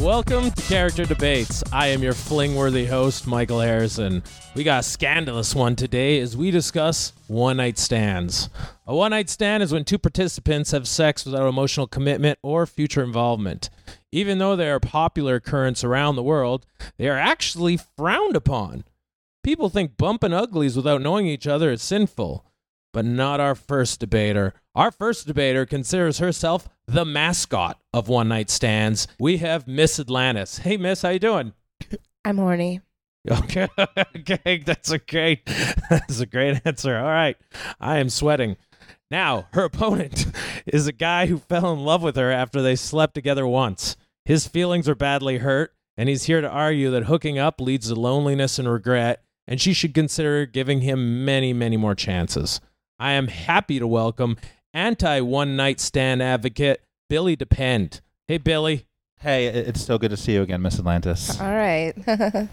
Welcome to Character Debates. I am your fling-worthy host, Michael Harrison. We got a scandalous one today as we discuss one-night stands. A one-night stand is when two participants have sex without emotional commitment or future involvement. Even though they are popular occurrence around the world, they are actually frowned upon. People think bumping uglies without knowing each other is sinful, but not our first debater. Our first debater considers herself the mascot of one night stands. We have Miss Atlantis. Hey, Miss, how you doing? I'm horny. Okay, okay, that's a great, that's a great answer. All right, I am sweating. Now, her opponent is a guy who fell in love with her after they slept together once. His feelings are badly hurt, and he's here to argue that hooking up leads to loneliness and regret, and she should consider giving him many, many more chances. I am happy to welcome anti one night stand advocate Billy Depend. Hey, Billy. Hey, it's so good to see you again, Miss Atlantis. All right.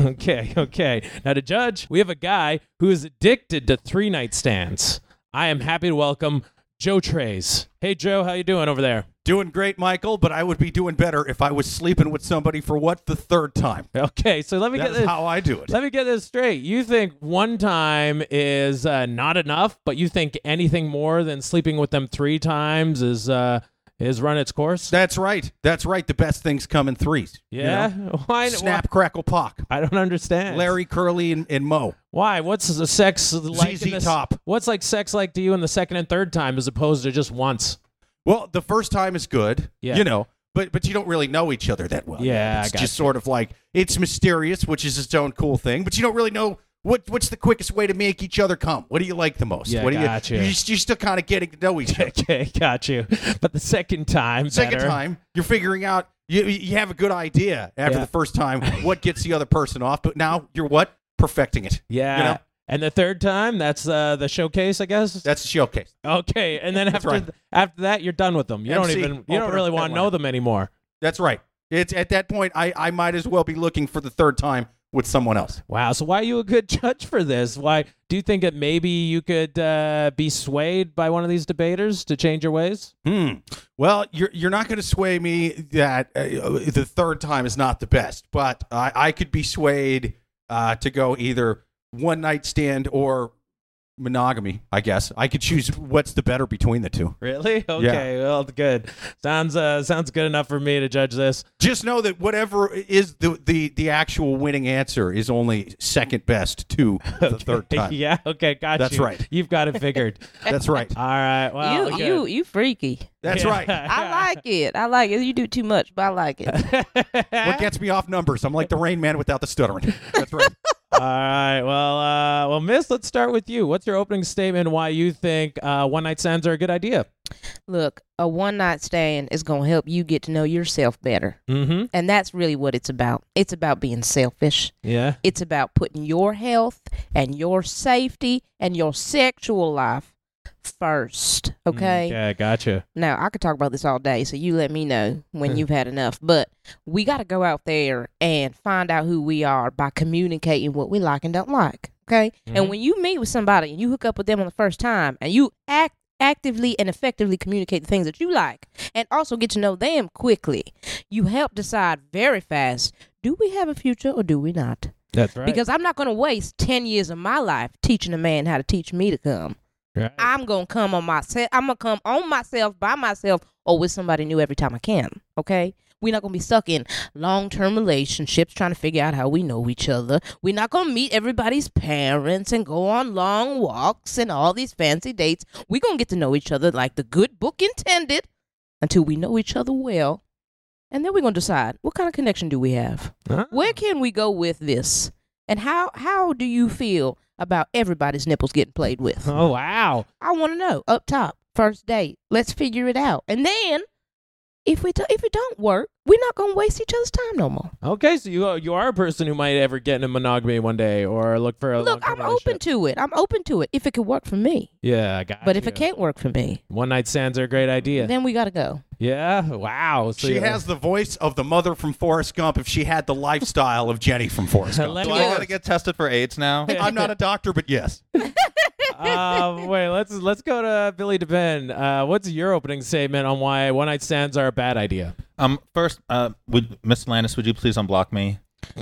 Okay, okay. Now to judge, we have a guy who is addicted to three night stands. I am happy to welcome Joe Treize. Hey Joe, how you doing over there? Doing great, Michael, but I would be doing better if I was sleeping with somebody for what the third time. Okay, so let me get That's this. how I do it. Let me get this straight. You think one time is uh, not enough, but you think anything more than sleeping with them three times is uh, is run its course? That's right. That's right. The best things come in threes. you yeah. know? Why? Snap, crackle, pock. Why? I don't understand. Larry, Curly, and, and Moe. Why? What's the sex like? in ZZ the- Top. What's like sex like to you in the second and third time as opposed to just once? Well, the first time is good. Yeah. You know, but but you don't really know each other that well. Yeah, I It's just you. sort of like it's mysterious, which is its own cool thing, but you don't really know. What, what's the quickest way to make each other come? What do you like the most? Yeah, what do you, gotcha. You're, you're still kind of getting to know each other. Okay, got you. But the second time, Second better. time, you're figuring out you you have a good idea after Yeah. the first time what gets the other person off, but now you're what perfecting it. yeah. you know? And the third time, that's uh, the showcase, I guess. That's the showcase. okay, and then after right. after that, you're done with them. You don't even you don't really want to know them anymore. That's right. It's at that point I I might as well be looking for the third time with someone else. Wow. So why are you a good judge for this? Why do you think that maybe you could uh, be swayed by one of these debaters to change your ways? Hmm. Well, you're you're not going to sway me that uh, the third time is not the best, but I I could be swayed uh, to go either one night stand or monogamy. I guess I could choose what's the better between the two. Really? Okay. Well, good. Sounds uh, sounds good enough for me to judge this. Just know that whatever is the the the actual winning answer is only second best to the third time. yeah. Okay. Got That's you. right. You've got it figured. That's right. All right. Well, you, good. you, you freaky. That's Yeah. right. I like it. I like it. You do too much, but I like it. What gets me off numbers? I'm like the Rain Man without the stuttering. That's right. All right. Well, uh, well, Miss, let's start with you. What's your opening statement? Why you think uh, one night stands are a good idea? Look, a one night stand is going to help you get to know yourself better. Mm-hmm. And that's really what it's about. It's about being selfish. Yeah. It's about putting your health and your safety and your sexual life first. Okay? Okay. Gotcha. Now, I could talk about this all day, so you let me know when you've had enough. But we got to go out there and find out who we are by communicating what we like and don't like. Okay? Mhm. And when you meet with somebody and you hook up with them on the first time and you act actively and effectively communicate the things that you like and also get to know them quickly, you help decide very fast do we have a future or do we not? That's right. Because I'm not going to waste 10 years of my life teaching a man how to teach me to come. Right. I'm gonna come on myself. I'm gonna come on myself by myself or with somebody new every time I can. Okay. We're not gonna be stuck in long term relationships trying to figure out how we know each other. We're not gonna meet everybody's parents and go on long walks and all these fancy dates. We're gonna get to know each other like the good book intended until we know each other well. And then we're gonna decide what kind of connection do we have? Huh? Where can we go with this? And how how do you feel about everybody's nipples getting played with? Oh wow. I want to know up top, first date. Let's figure it out. And then if we if it don't work, we're not gonna waste each other's time no more. Okay, so you you are a person who might ever get into monogamy one day or look for a Look, I'm open to it. I'm open to it if it could work for me. Yeah, I got. But if it can't work for me, one night stands are a great idea. then we gotta go. Yeah. Wow. So She you- has the voice of the mother from Forrest Gump if she had the lifestyle of Jenny from Forrest Gump. Let Do I gotta get tested for AIDS now? I'm not a doctor, but yes. um, wait, let's let's go to Billy Depend. Uh, what's your opening statement on why one night stands are a bad idea? Um, first, uh, would Miss Landis, would you please unblock me?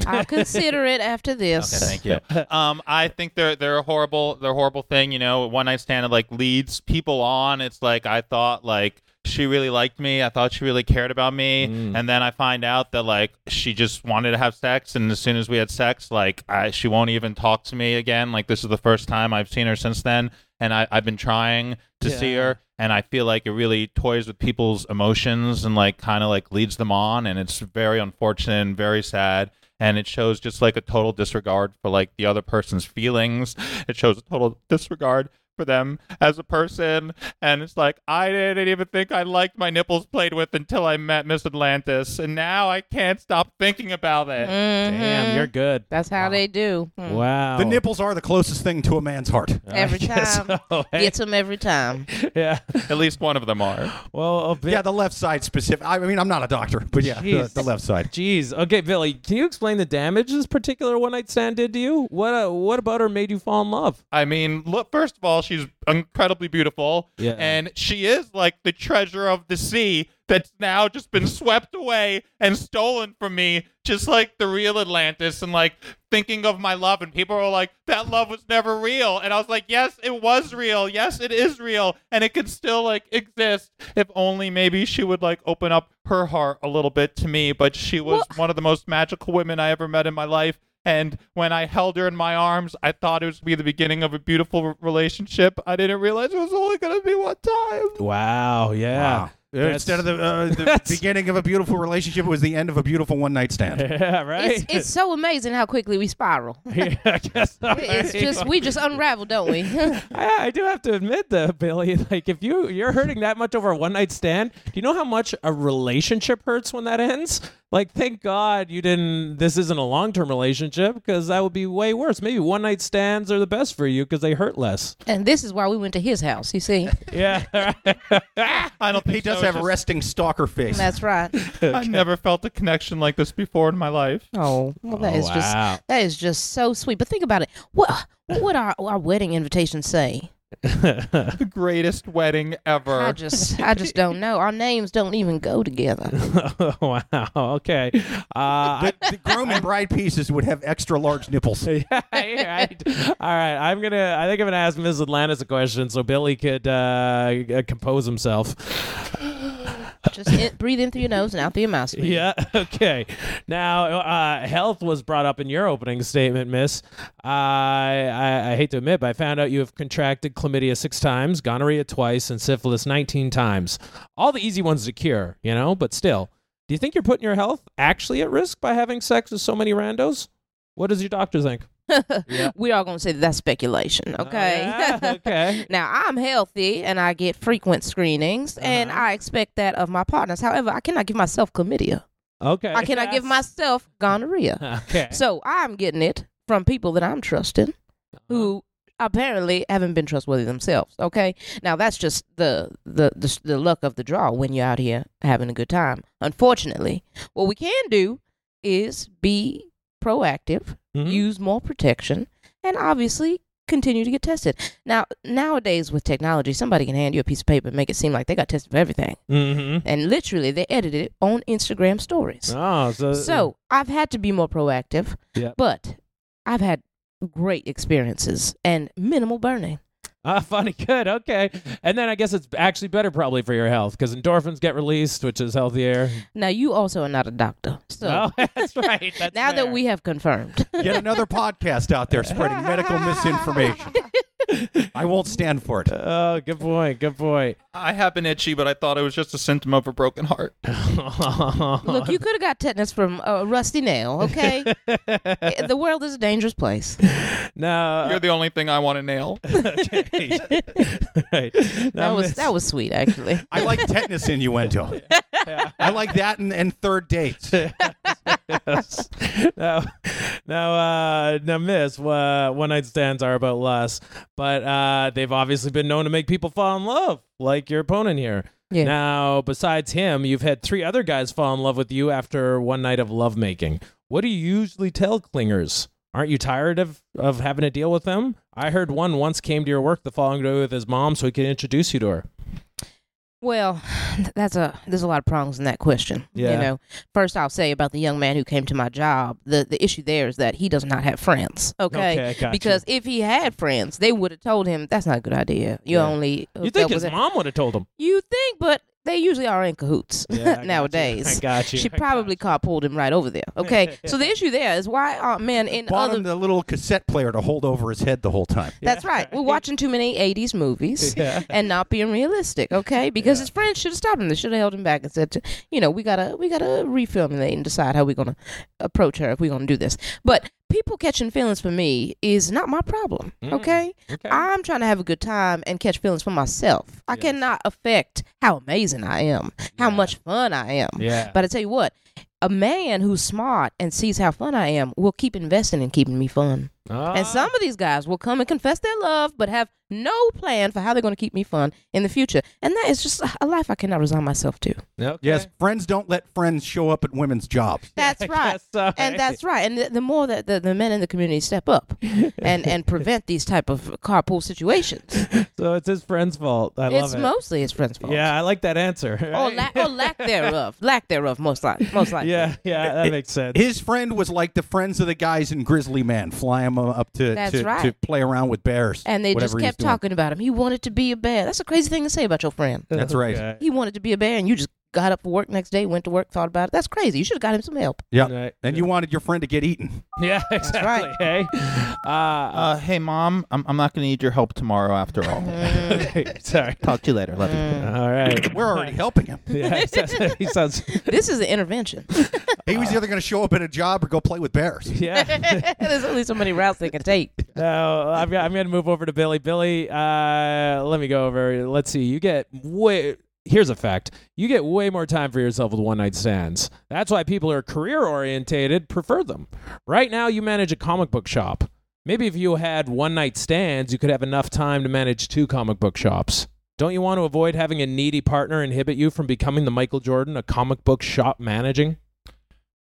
I'll consider it after this. Okay, thank you. um, I think they're they're a horrible they're a horrible thing. You know, one night stand like leads people on. It's like I thought like she really liked me. I thought she really cared about me, Mm. and then I find out that like she just wanted to have sex, and as soon as we had sex, like I, she won't even talk to me again. Like this is the first time I've seen her since then, and I, I've been trying to see her, and I feel like it really toys with people's emotions and like kind of like leads them on, and it's very unfortunate and very sad. And it shows just like a total disregard for like the other person's feelings. It shows a total disregard for them as a person and it's like i didn't even think i liked my nipples played with until i met miss atlantis and now i can't stop thinking about it Damn, Mhm. you're good. That's how they do. Mm. Wow. The nipples are the closest thing to a man's heart. Every I time. so. Hey, Gets them every time. yeah. at least one of them are Well, a bit. Yeah, the left side specific. I mean, I'm not a doctor, but yeah, the, the left side. Jeez. Okay, Billy, can you explain the damage this particular one night stand did to you? What uh, what about her made you fall in love? I mean, look, first of all, she's incredibly beautiful. Yeah. And she is like the treasure of the sea that's now just been swept away and stolen from me, just like the real Atlantis. And like thinking of my love, and people were like, that love was never real. And I was like, yes, it was real. Yes, it is real. And it could still like exist if only maybe she would like open up her heart a little bit to me. But she was one of the most magical women I ever met in my life. And when I held her in my arms, I thought it was going to be the beginning of a beautiful relationship. I didn't realize it was only going to be one time. Wow. Yeah. Wow. Instead of the, uh, the beginning of a beautiful relationship, it was the end of a beautiful one night stand. Yeah. Right. It's, it's so amazing how quickly we spiral. yeah, I guess. so. It's just we just unravel, don't we? I, I do have to admit though, Billy, like if you you're hurting that much over a one night stand, do you know how much a relationship hurts when that ends? Like, thank God you didn't. This isn't a long term relationship because that would be way worse. Maybe one night stands are the best for you because they hurt less. and this is why we went to his house. You see, Yeah. I don't think He does so. have a resting stalker face. that's right. just- I never felt a connection like this before in my life. Oh, well, oh, that Oh, is wow. just that is just so sweet. But think about it. What what would our our wedding invitation say? The greatest wedding ever. I just I just don't know. Our names don't even go together. wow. Okay. Uh, the, the groom and bride pieces would have extra large nipples. yeah, right. All right. I'm gonna. I think I'm gonna ask Ms. Atlantis a question so Billy could uh, uh, compose himself. Just in, breathe in through your nose and out through your mouth. Yeah. Okay. Now, uh, health was brought up in your opening statement, Miss. I, I I hate to admit, but I found out you have contracted chlamydia six times, gonorrhea twice, and syphilis 19 times. All the easy ones to cure, you know. But still, do you think you're putting your health actually at risk by having sex with so many randos? What does your doctor think? we are going to say that that's speculation, okay? Oh, yeah? Okay. now, I'm healthy and I get frequent screenings, and Uh-huh. I expect that of my partners. However, I cannot give myself chlamydia. Okay. I cannot give myself gonorrhea. Okay. So I'm getting it from people that I'm trusting Uh-huh. who apparently haven't been trustworthy themselves. Okay, now that's just the, the the the luck of the draw when you're out here having a good time. Unfortunately, what we can do is be proactive, Mhm. use more protection, and obviously continue to get tested. Now nowadays with technology, somebody can hand you a piece of paper and make it seem like they got tested for everything, Mm-hmm. and literally they edited it on Instagram stories. Oh, so So I've had to be more proactive, Yeah. but I've had great experiences and minimal burning. Ah, funny, good, okay. And then I guess it's actually better probably for your health because endorphins get released, which is healthier. Now you also are not a doctor, so oh, that's right. That's now fair. that we have confirmed, Yet another podcast out there spreading medical misinformation. I won't stand for it. Oh, good point. Good point. I have been itchy, but I thought it was just a symptom of a broken heart. look, you could have got tetanus from a rusty nail. Okay, the world is a dangerous place. no. Uh, You're the only thing I want to nail. okay. right. That Now, was Miss- that was sweet, actually. I like tetanus innuendo. I like that and, and third dates. Yes. now, now, uh, now, Miss, uh, one night stands are about lust, but uh, they've obviously been known to make people fall in love, like your opponent here. Yeah. Now, besides him, you've had three other guys fall in love with you after one night of lovemaking. What do you usually tell clingers Aren't you tired of, of having to deal with them? I heard one once came to your work the following day with his mom so he could introduce you to her. Well, that's a there's a lot of problems in that question. Yeah. You know, first I'll say about the young man who came to my job. The the issue there is that he does not have friends. Okay. Okay. Because if he had friends, they would have told him that's not a good idea. You Yeah. only You think his mom would have told him? You think, but they usually are in cahoots Yeah, I got you. nowadays. I got you. She I got probably you. carpooled him right over there. Okay, so the issue there is why are men in Bought other him the little cassette player to hold over his head the whole time. That's right. We're watching too many 80s movies Yeah. and not being realistic, okay? Because his friends should have stopped him. They should have held him back and said, to, you know, we got to we got to reformulate and decide how we're going to approach her if we're going to do this. But people catching feelings for me is not my problem, Mm. okay? Okay. I'm trying to have a good time and catch feelings for myself. I cannot affect how amazing I am, how Yeah. much fun I am. yeah. But I tell you what, a man who's smart and sees how fun I am will keep investing in keeping me fun. Ah. And some of these guys will come and confess their love, but have no plan for how they're going to keep me fun in the future. And that is just a life I cannot resign myself to. Okay. Yes, friends don't let friends show up at women's jobs. That's right. guess so. And that's right. And the, the more that the, the men in the community step up and, and prevent these type of carpool situations, so it's his friend's fault. I love it's it. mostly his friend's fault. Yeah, I like that answer. Or, la- or lack thereof. lack thereof, most likely. Most likely. yeah, yeah, that makes sense. His friend was like the friends of the guys in Grizzly Man, fly him up to That's to, right. to play around with bears. And they just whatever he was kept talking about him. He wanted to be a bear. That's a crazy thing to say about your friend. That's right. Okay. He wanted to be a bear, and you just got up for work next day, went to work, thought about it. That's crazy. You should have got him some help. Yeah. Right. And you wanted your friend to get eaten. Yeah, exactly. right. Hey, uh, Uh, hey, mom, I'm, I'm not going to need your help tomorrow after all. sorry. Talk to you later. Love you. Mm. All right. We're already helping him. Yeah, he sounds. He sounds This is an intervention. He was either going to show up at a job or go play with bears. yeah. There's only so many routes they can take. No, I'm, I'm going to move over to Billy. Billy, uh, let me go over. Let's see. You get way. Here's a fact. You get way more time for yourself with one night stands. That's why people who are career orientated prefer them. Right now, you manage a comic book shop. Maybe if you had one night stands, you could have enough time to manage two comic book shops. Don't you want to avoid having a needy partner inhibit you from becoming the Michael Jordan a comic book shop managing?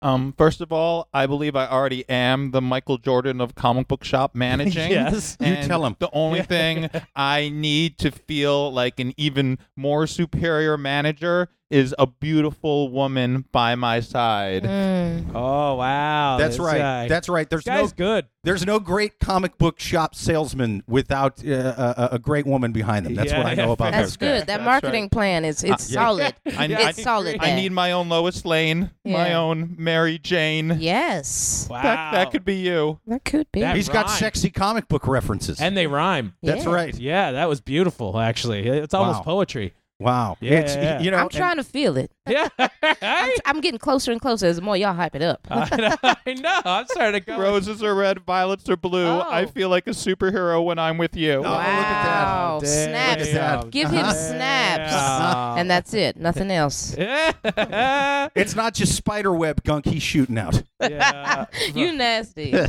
Um, first of all, I believe I already am the Michael Jordan of comic book shop managing. yes. You tell him. The only thing I need to feel like an even more superior manager is a beautiful woman by my side. Mm. Oh wow, That's this right. guy. That's right. There's This no good. there's no great comic book shop salesman without uh, a, a great woman behind them. That's Yeah, what I know yeah, about That's her. good. That That's marketing right. plan is it's yeah. solid. I, it's I, solid. I need my own Lois Lane, my own Mary Jane. Yes, Wow, That, that could be you. that could be. That- He's got sexy comic book references. and they rhyme. That's Yeah. right. Yeah, that was beautiful. Actually, it's almost Wow. poetry. Wow. Yeah, It's, yeah, yeah. You know, I'm and- trying to feel it. Yeah, I'm, I, I'm getting closer and closer as the more y'all hype it up. know, I know. I'm starting to go. Roses are red, violets are blue. Oh. I feel like a superhero when I'm with you. Oh, look at that. wow. Damn. Snaps. Look at that. Give him Uh-huh. snaps. Damn. And that's it. Nothing else. Yeah. it's not just spider web gunk he's shooting out. Yeah. You nasty.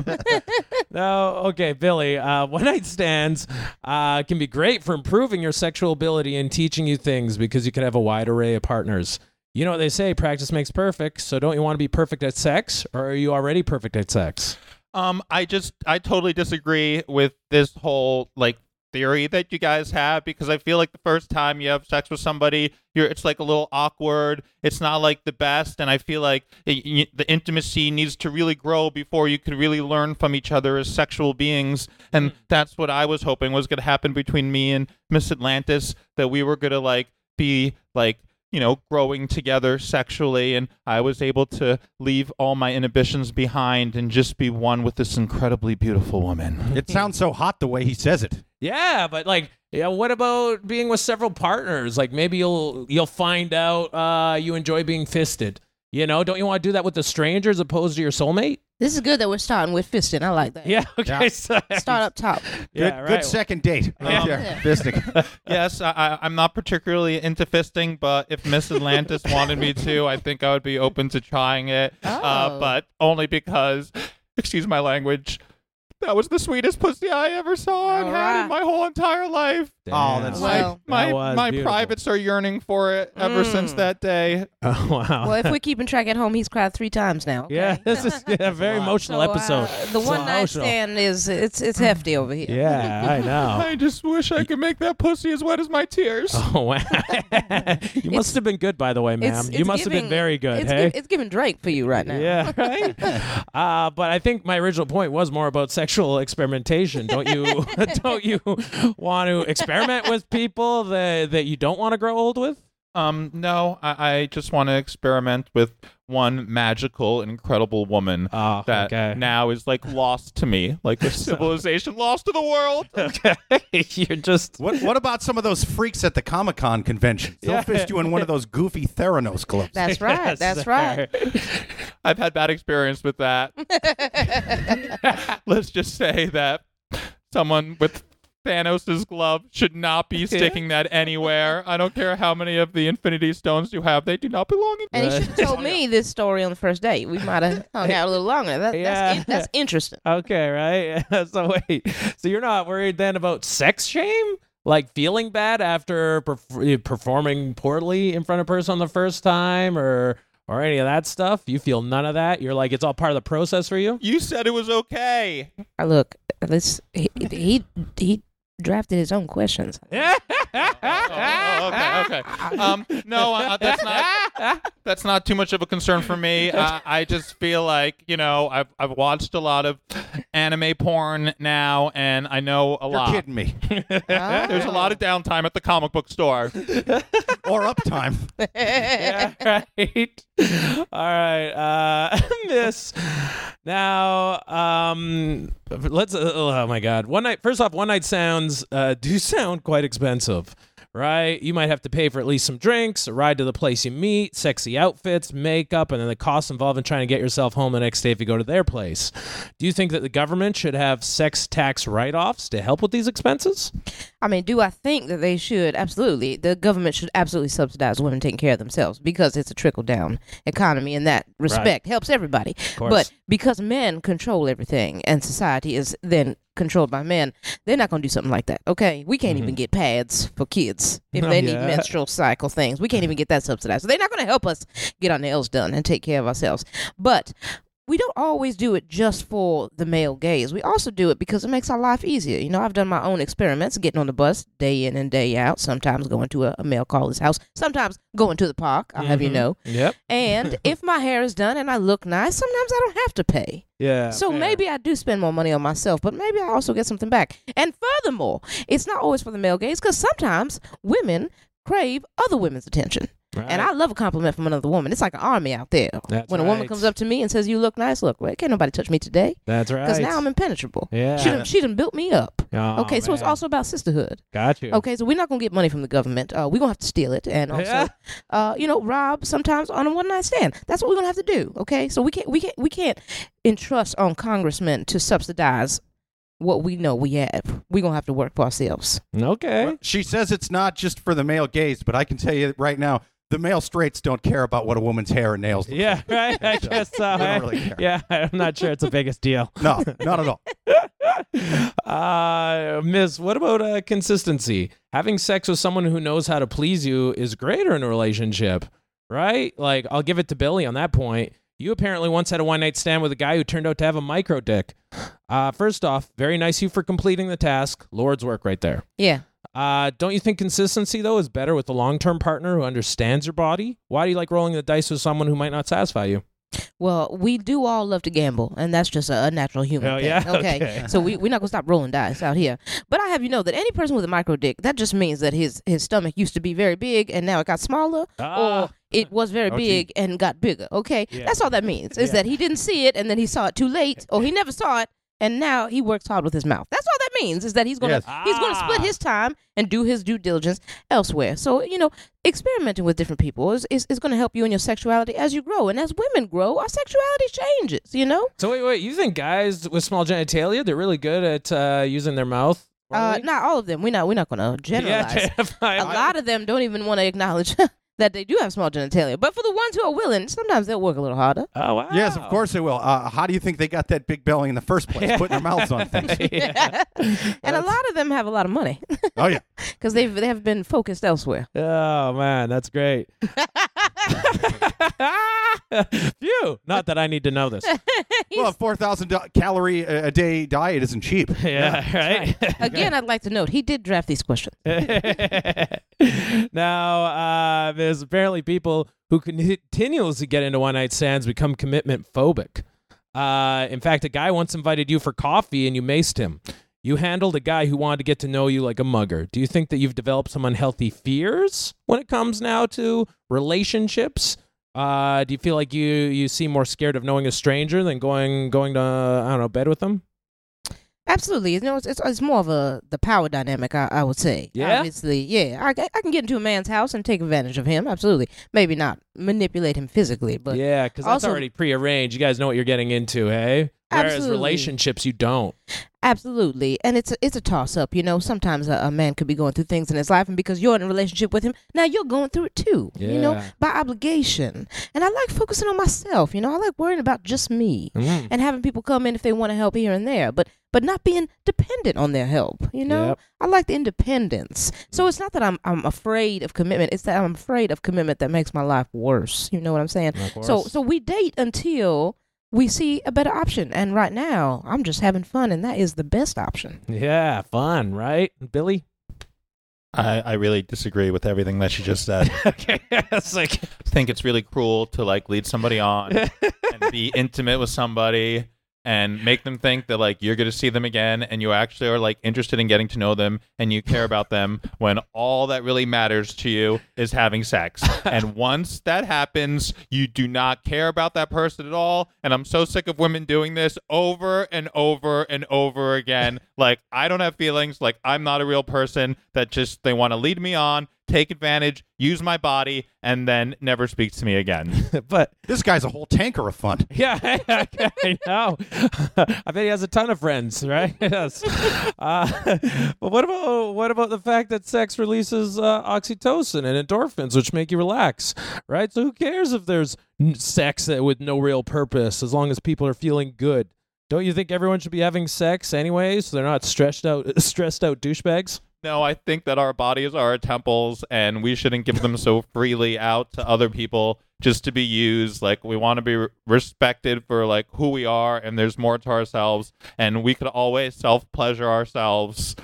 No, okay, Billy. Uh, one night stands uh, can be great for improving your sexual ability and teaching you things because you can have a wide array of partners. You know what they say, practice makes perfect. So don't you want to be perfect at sex, or are you already perfect at sex? Um, I just I totally disagree with this whole like theory that you guys have because I feel like the first time you have sex with somebody, you're it's like a little awkward. It's not like the best, and I feel like it, y the intimacy needs to really grow before you can really learn from each other as sexual beings. And mm. that's what I was hoping was going to happen between me and Miss Atlantis. That we were going to like be like you know, growing together sexually, and I was able to leave all my inhibitions behind and just be one with this incredibly beautiful woman. It sounds so hot the way he says it. Yeah, but like, yeah, what about being with several partners? Like maybe you'll you'll find out uh, you enjoy being fisted. You know, don't you want to do that with a stranger as opposed to your soulmate? this is good that we're starting with fisting. I like that. Yeah. Okay. Yeah. Start up top. yeah, good, right. good second date. Right Um, there. Yeah. Fisting. yes, I, I- I'm not particularly into fisting, but if Miss Atlantis wanted me to, I think I would be open to trying it. Uh, Oh. but only because, excuse my language, that was the sweetest pussy I ever saw and All had right. in my whole entire life. Oh, that's Damn. Well- my That was my beautiful. privates are yearning for it ever since Mm. that day. Oh wow. Well, if we're keeping track at home, he's cried three times now. okay? yeah, this is a very lot. emotional So, uh, episode. the So one night emotional. stand is it's it's hefty over here. Yeah, I know. I just wish I could make that pussy as wet as my tears. Oh wow! you must have been good, by the way, ma'am. It's- you it's must have been very good. It's, hey. gi- it's giving Drake for you right now. yeah, right. uh, but I think my original point was more about sexual experimentation. Don't you? don't you want to experiment with people that that you don't want to grow old with? Um, no, I, I just want to experiment with one magical, incredible woman Oh, that okay. now is like lost to me, like a civilization lost to the world. okay, you're just What What about some of those freaks at the Comic Con convention? They'll Yeah. fist you in one of those goofy Thanos clubs. That's right. Yes, That's sir. right. I've had bad experience with that. Let's just say that someone with Thanos' glove should not be sticking that anywhere. I don't care how many of the Infinity Stones you have; they do not belong in. And he should have told me this story on the first date. We might have hung out a little longer. That, Yeah. that's, that's interesting. Okay, right? so wait, so you're not worried then about sex shame? Like feeling bad after perf- performing poorly in front of a person the first time or or any of that stuff? You feel none of that? You're like it's all part of the process for you? You said it was okay. Uh, Look, this he, he he drafted his own questions. Yeah. Oh, okay, okay. Um, no, uh, that's not that's not too much of a concern for me. Uh, I just feel like you know I've I've watched a lot of anime porn now, and I know a lot. You're lot. kidding me. There's a lot of downtime at the comic book store. or uptime. yeah, right. All right, uh, Miss. Now, um, let's. Uh, oh my God, one night. First off, one night sounds uh, do sound quite expensive, right? You might have to pay for at least some drinks, a ride to the place you meet, sexy outfits, makeup, and then the costs involved in trying to get yourself home the next day if you go to their place. Do you think that the government should have sex tax write-offs to help with these expenses? I mean, do I think that they should? Absolutely. The government should absolutely subsidize women taking care of themselves because it's a trickle down economy in that respect. Helps everybody. course. But because men control everything and society is then controlled by men, they're not going to do something like that. Okay? We can't even mm-hmm. get pads for kids if they need menstrual cycle things. We can't even get that subsidized. So they're not going to help us get our nails done and take care of ourselves. But we don't always do it just for the male gaze. We also do it because it makes our life easier. You know, I've done my own experiments getting on the bus day in and day out, sometimes going to a, a male caller's house, sometimes going to the park, I'll have you Mhm. know. Yep. And if my hair is done and I look nice, sometimes I don't have to pay. Yeah. so fair. maybe I do spend more money on myself, but maybe I also get something back. And furthermore, it's not always for the male gaze because sometimes women crave other women's attention. And I love a compliment from another woman. It's like an army out there. That's when a woman right. comes up to me and says, "You look nice," look, well, can't nobody touch me today That's right. because now I'm impenetrable. Yeah. She done, she done built me up. Oh, okay, so it's also about sisterhood. got you. Okay, so we're not gonna get money from the government. Uh, we're gonna have to steal it and also, Yeah. uh, you know, rob sometimes on a one night stand. That's what we're gonna have to do. Okay, so we can't we can't we can't entrust on congressmen to subsidize what we know we have. We're gonna have to work for ourselves. Okay. Well, she says it's not just for the male gaze, but I can tell you right now, the male straights don't care about what a woman's hair and nails look Yeah, right. I So, guess so. they don't really care. Yeah, I'm not sure it's the biggest deal. No, not at all. uh, Miss, what about uh, consistency? Having sex with someone who knows how to please you is greater in a relationship, right? Like, I'll give it to Billy on that point. You apparently once had a one night stand with a guy who turned out to have a micro dick. Uh, first off, very nice of you for completing the task. Lord's work right there. Yeah. Uh, don't you think consistency though is better with a long-term partner who understands your body? Why do you like rolling the dice with someone who might not satisfy you? Well, we do all love to gamble, and that's just a, a natural human Oh, thing. yeah? Okay. Okay. So we, we're not gonna stop rolling dice out here. But I have you know that any person with a micro dick, that just means that his his stomach used to be very big and now it got smaller, Ah. or it was very gee. big and got bigger. Okay. Yeah. That's all that means. Is Yeah. that he didn't see it and then he saw it too late, or he never saw it and now he works hard with his mouth. That's all that means. Is that he's gonna Yes. he's gonna split Ah. his time and do his due diligence elsewhere. So you know, experimenting with different people is, is, is going to help you in your sexuality as you grow. And as women grow, our sexuality changes, you know? So wait, wait. You think guys with small genitalia they're really good at uh, using their mouth? Uh, not all of them. We're not, we're not going to generalize. Yeah, a lot of them don't even want to acknowledge that they do have small genitalia. But for the ones who are willing, sometimes they'll work a little harder. Oh wow. Yes, of course they will. Uh, how do you think they got that big belly in the first place? Putting their mouths on things. yeah. and a lot of them have a lot of money Oh yeah. because they've they have been focused elsewhere. Oh man, that's great. Phew. Not that I need to know this. Well, a four thousand calorie a a day diet isn't cheap. Yeah, right. Again, I'd like to note he did draft these questions. now, uh, there's apparently people who continuously get into one night stands become commitment phobic. Uh, in fact, a guy once invited you for coffee and you maced him. You handled a guy who wanted to get to know you like a mugger. Do you think that you've developed some unhealthy fears when it comes now to relationships? Uh, do you feel like you you seem more scared of knowing a stranger than going going to I don't know bed with them? Absolutely, you know, it's, it's, it's more of a the power dynamic. I, I would say. Yeah? obviously, yeah. I, I can get into a man's house and take advantage of him. Absolutely, maybe not manipulate him physically, but yeah, because that's already prearranged. You guys know what you're getting into, hey? Whereas Absolutely. relationships, you don't. Absolutely, and it's a, it's a toss up. You know, sometimes a, a man could be going through things in his life, and because you're in a relationship with him, now you're going through it too. You know, by obligation. And I like focusing on myself. You know, I like worrying about just me Mm. and having people come in if they want to help here and there, but but not being dependent on their help. You know, Yep. I like the independence. So it's not that I'm I'm afraid of commitment. It's that I'm afraid of commitment that makes my life worse. You know what I'm saying? So so we date until we see a better option. And right now, I'm just having fun, and that is the best option. yeah, fun, right, Billy? I, I really disagree with everything that she just said. okay, it's like I think it's really cruel to like lead somebody on and be intimate with somebody and make them think that like you're going to see them again and you actually are like interested in getting to know them and you care about them when all that really matters to you is having sex. and once that happens, you do not care about that person at all. And I'm so sick of women doing this over and over and over again. Like I don't have feelings, like I'm not a real person that just they want to lead me on, take advantage, use my body and then never speak to me again. but This guy's a whole tanker of fun. yeah, I know. I bet he has a ton of friends, right? yes. Uh, but what about what about the fact that sex releases uh, oxytocin and endorphins, which make you relax, right? So who cares if there's sex with no real purpose, as long as people are feeling good? Don't you think everyone should be having sex anyway, so they're not stressed out, stressed out douchebags? No, I think that our bodies are our temples and we shouldn't give them so freely out to other people just to be used. Like we want to be re- respected for like who we are and there's more to ourselves and we could always self-pleasure ourselves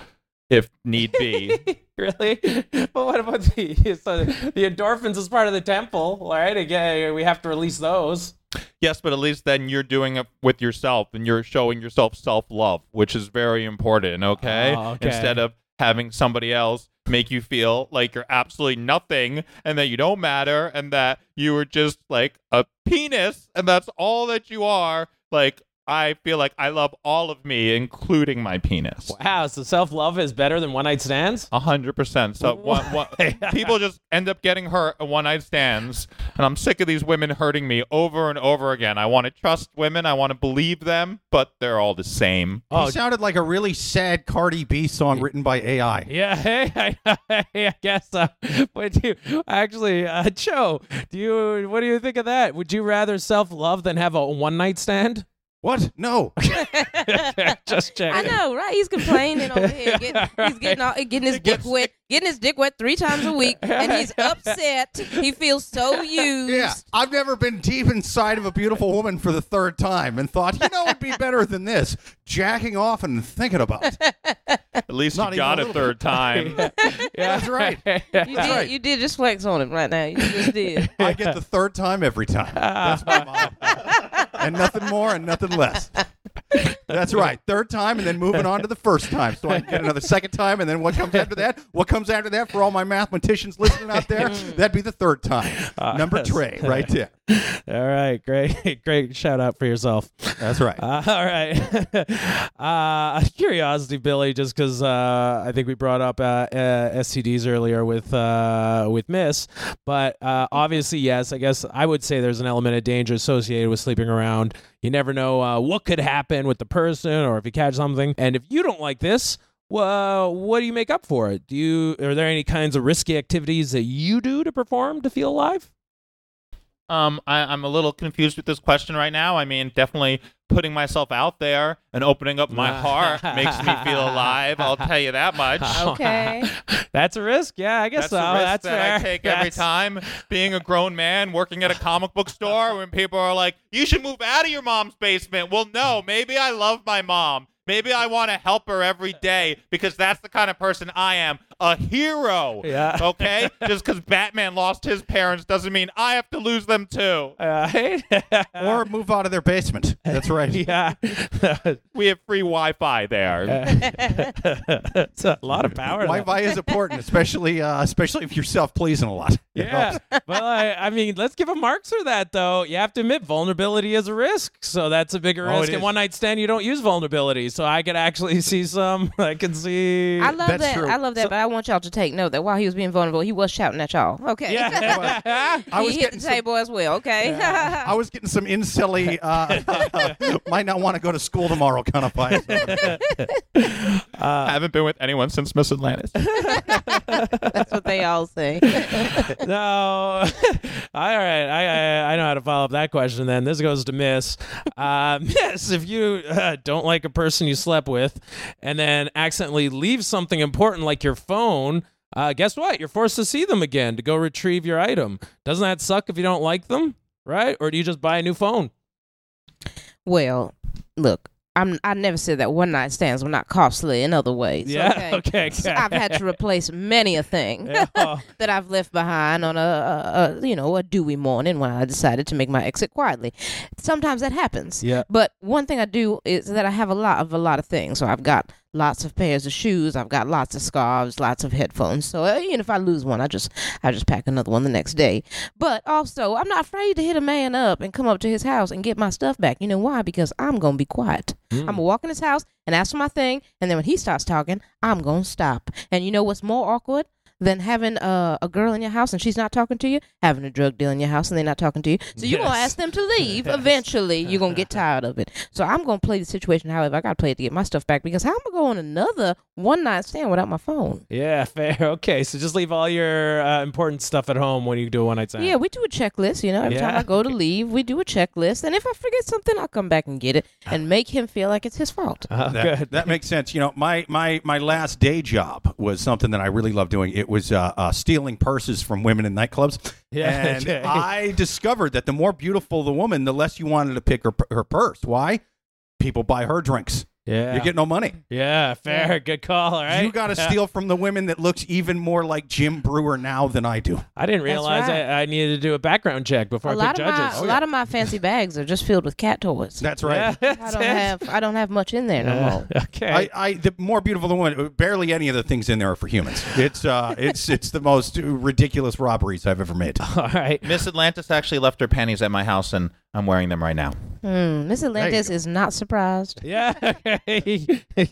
if need be. really? But what about the so the endorphins is part of the temple, right? Again, we have to release those. yes, but at least then you're doing it with yourself and you're showing yourself self-love, which is very important, okay? Oh, okay. Instead of having somebody else make you feel like you're absolutely nothing and that you don't matter and that you are just like a penis and that's all that you are like i feel like i love all of me including my penis Wow, so self love is better than one night stands? a hundred percent. So one, one, people just end up getting hurt at one night stands, and I'm sick of these women hurting me over and over again. I want to trust women, I want to believe them, but they're all the same. Oh, he sounded like a really sad Cardi B song written by AI. yeah, hey, I, I guess so. But do you, actually, uh, Joe, do you what do you think of that? Would you rather self love than have a one night stand? What? No. Just check. I know, right? He's complaining over here. Getting, He's getting all, getting his dick wet, getting his dick wet three times a week, and he's upset. He feels so used. Yeah, I've never been deep inside of a beautiful woman for the third time and thought, you know, it'd be better than this. Jacking off and thinking about it. At least Not you got even a a third time. yeah That's right. You did, right. you did just flex on him right now. You just did. I get the third time every time. That's my mom. And nothing more and nothing less. That's right. Third time and then moving on to the first time. So I get another second time and then what comes after that? What comes after that for all my mathematicians listening out there? That'd be the third time. Number tray right there. All right, great, great shout out for yourself. That's right. Uh, all right. uh, curiosity, Billy, just because uh, I think we brought up uh, uh, STDs earlier with uh, with Miss, but uh, obviously, yes, I guess I would say there's an element of danger associated with sleeping around. You never know uh, what could happen with the person or if you catch something. And if you don't like this, well, what do you make up for it? Do you are there any kinds of risky activities that you do to perform to feel alive? Um, I, I'm a little confused with this question right now. I mean, definitely putting myself out there and opening up my heart makes me feel alive. I'll tell you that much. Okay. That's a risk. Yeah, I guess That's so. a risk That's that fair. I take every time. Being a grown man working at a comic book store, when people are like, "You should move out of your mom's basement." Well, no, maybe I love my mom. Maybe I want to help her every day because that's the kind of person I am. A hero. Yeah. Okay? Just because Batman lost his parents doesn't mean I have to lose them too. Right? or move out of their basement. That's right. yeah. We have free Wi Fi there. it's a lot of power. Wi-Fi is important, especially uh, especially if you're self-pleasing a lot. Yeah. helps. well, I, I mean, let's give them marks for that, though. You have to admit vulnerability is a risk. So that's a bigger Oh, risk. In one night stand, you don't use vulnerability. So I could actually see some. I can see. I love That's that. true. I love that, but I want y'all to take note that while he was being vulnerable, he was shouting at y'all. Okay. yeah. I was he hit getting the some- table as well. Okay. I was getting some insilly, uh, might not want to go to school tomorrow kind of vibes. I haven't been with anyone since Miss Atlantis. That's what they all say. no. all right. I, I I know how to follow up that question. Then this goes to Miss. Uh, miss, if you uh, don't like a person you slept with, and then accidentally leave something important like your phone. Uh, guess what? You're forced to see them again to go retrieve your item. Doesn't that suck if you don't like them, right? Or do you just buy a new phone? Well, look, I'm. I never said that one night stands were not costly in other ways. Yeah, Okay. okay, So. I've had to replace many a thing Yeah. that I've left behind on a, a, a you know a dewy morning when I decided to make my exit quietly. Sometimes that happens. Yeah. But one thing I do is that I have a lot of a lot of things. So I've got lots of pairs of shoes. I've got lots of scarves, lots of headphones. So uh, even if I lose one, I just I just pack another one the next day. But also, I'm not afraid to hit a man up and come up to his house and get my stuff back. You know why? Because I'm gonna be quiet. I'm gonna walk in his house and ask for my thing, and then when he starts talking, I'm gonna stop. And you know what's more awkward? Than having uh, a girl in your house and she's not talking to you, having a drug deal in your house and they're not talking to you. So you're gonna ask them to leave. Yes. Eventually, you're gonna get tired of it. So I'm gonna play the situation. However, I gotta play it to get my stuff back because how am I going on another one night stand without my phone? Yeah, fair. Okay, so just leave all your uh, important stuff at home when you do a one night stand. Yeah, we do a checklist. You know, every time I go to leave, we do a checklist. And if I forget something, I'll come back and get it and make him feel like it's his fault. Oh, that, good. that makes sense. You know, my my my last day job was something that I really loved doing. It was uh, uh, stealing purses from women in nightclubs. Yeah, and okay. I discovered that the more beautiful the woman, the less you wanted to pick her her purse. Why? People buy her drinks. Yeah. You get no money. yeah, fair. Good call. All right. You got to Yeah. steal from the women that looks even more like Jim Breuer now than I do. I didn't realize right. I, I needed to do a background check before A I lot pick of my judges. a lot of my fancy bags are just filled with cat toys. That's right. Yeah, I don't it. have I don't have much in there no Yeah. more. Okay. I, I the more beautiful the woman, barely any of the things in there are for humans. It's uh, it's it's the most ridiculous robberies I've ever made. all right. Miss Atlantis actually left her panties at my house, and I'm wearing them right now. Hmm, Miss Atlantis is not surprised. Yeah.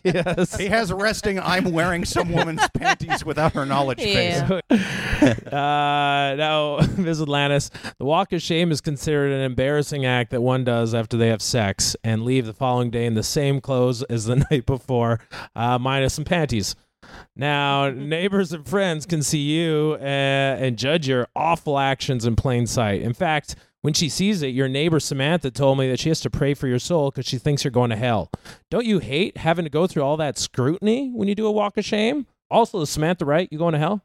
Yes. He has resting. I'm wearing some woman's panties without her knowledge. Yeah. Face. uh, now, Ms. Atlantis, the walk of shame is considered an embarrassing act that one does after they have sex and leave the following day in the same clothes as the night before, uh, minus some panties. Now, neighbors and friends can see you uh, and judge your awful actions in plain sight. In fact, when she sees it, your neighbor Samantha told me that she has to pray for your soul because she thinks you're going to hell. Don't you hate having to go through all that scrutiny when you do a walk of shame? Also, is Samantha right? You going to hell?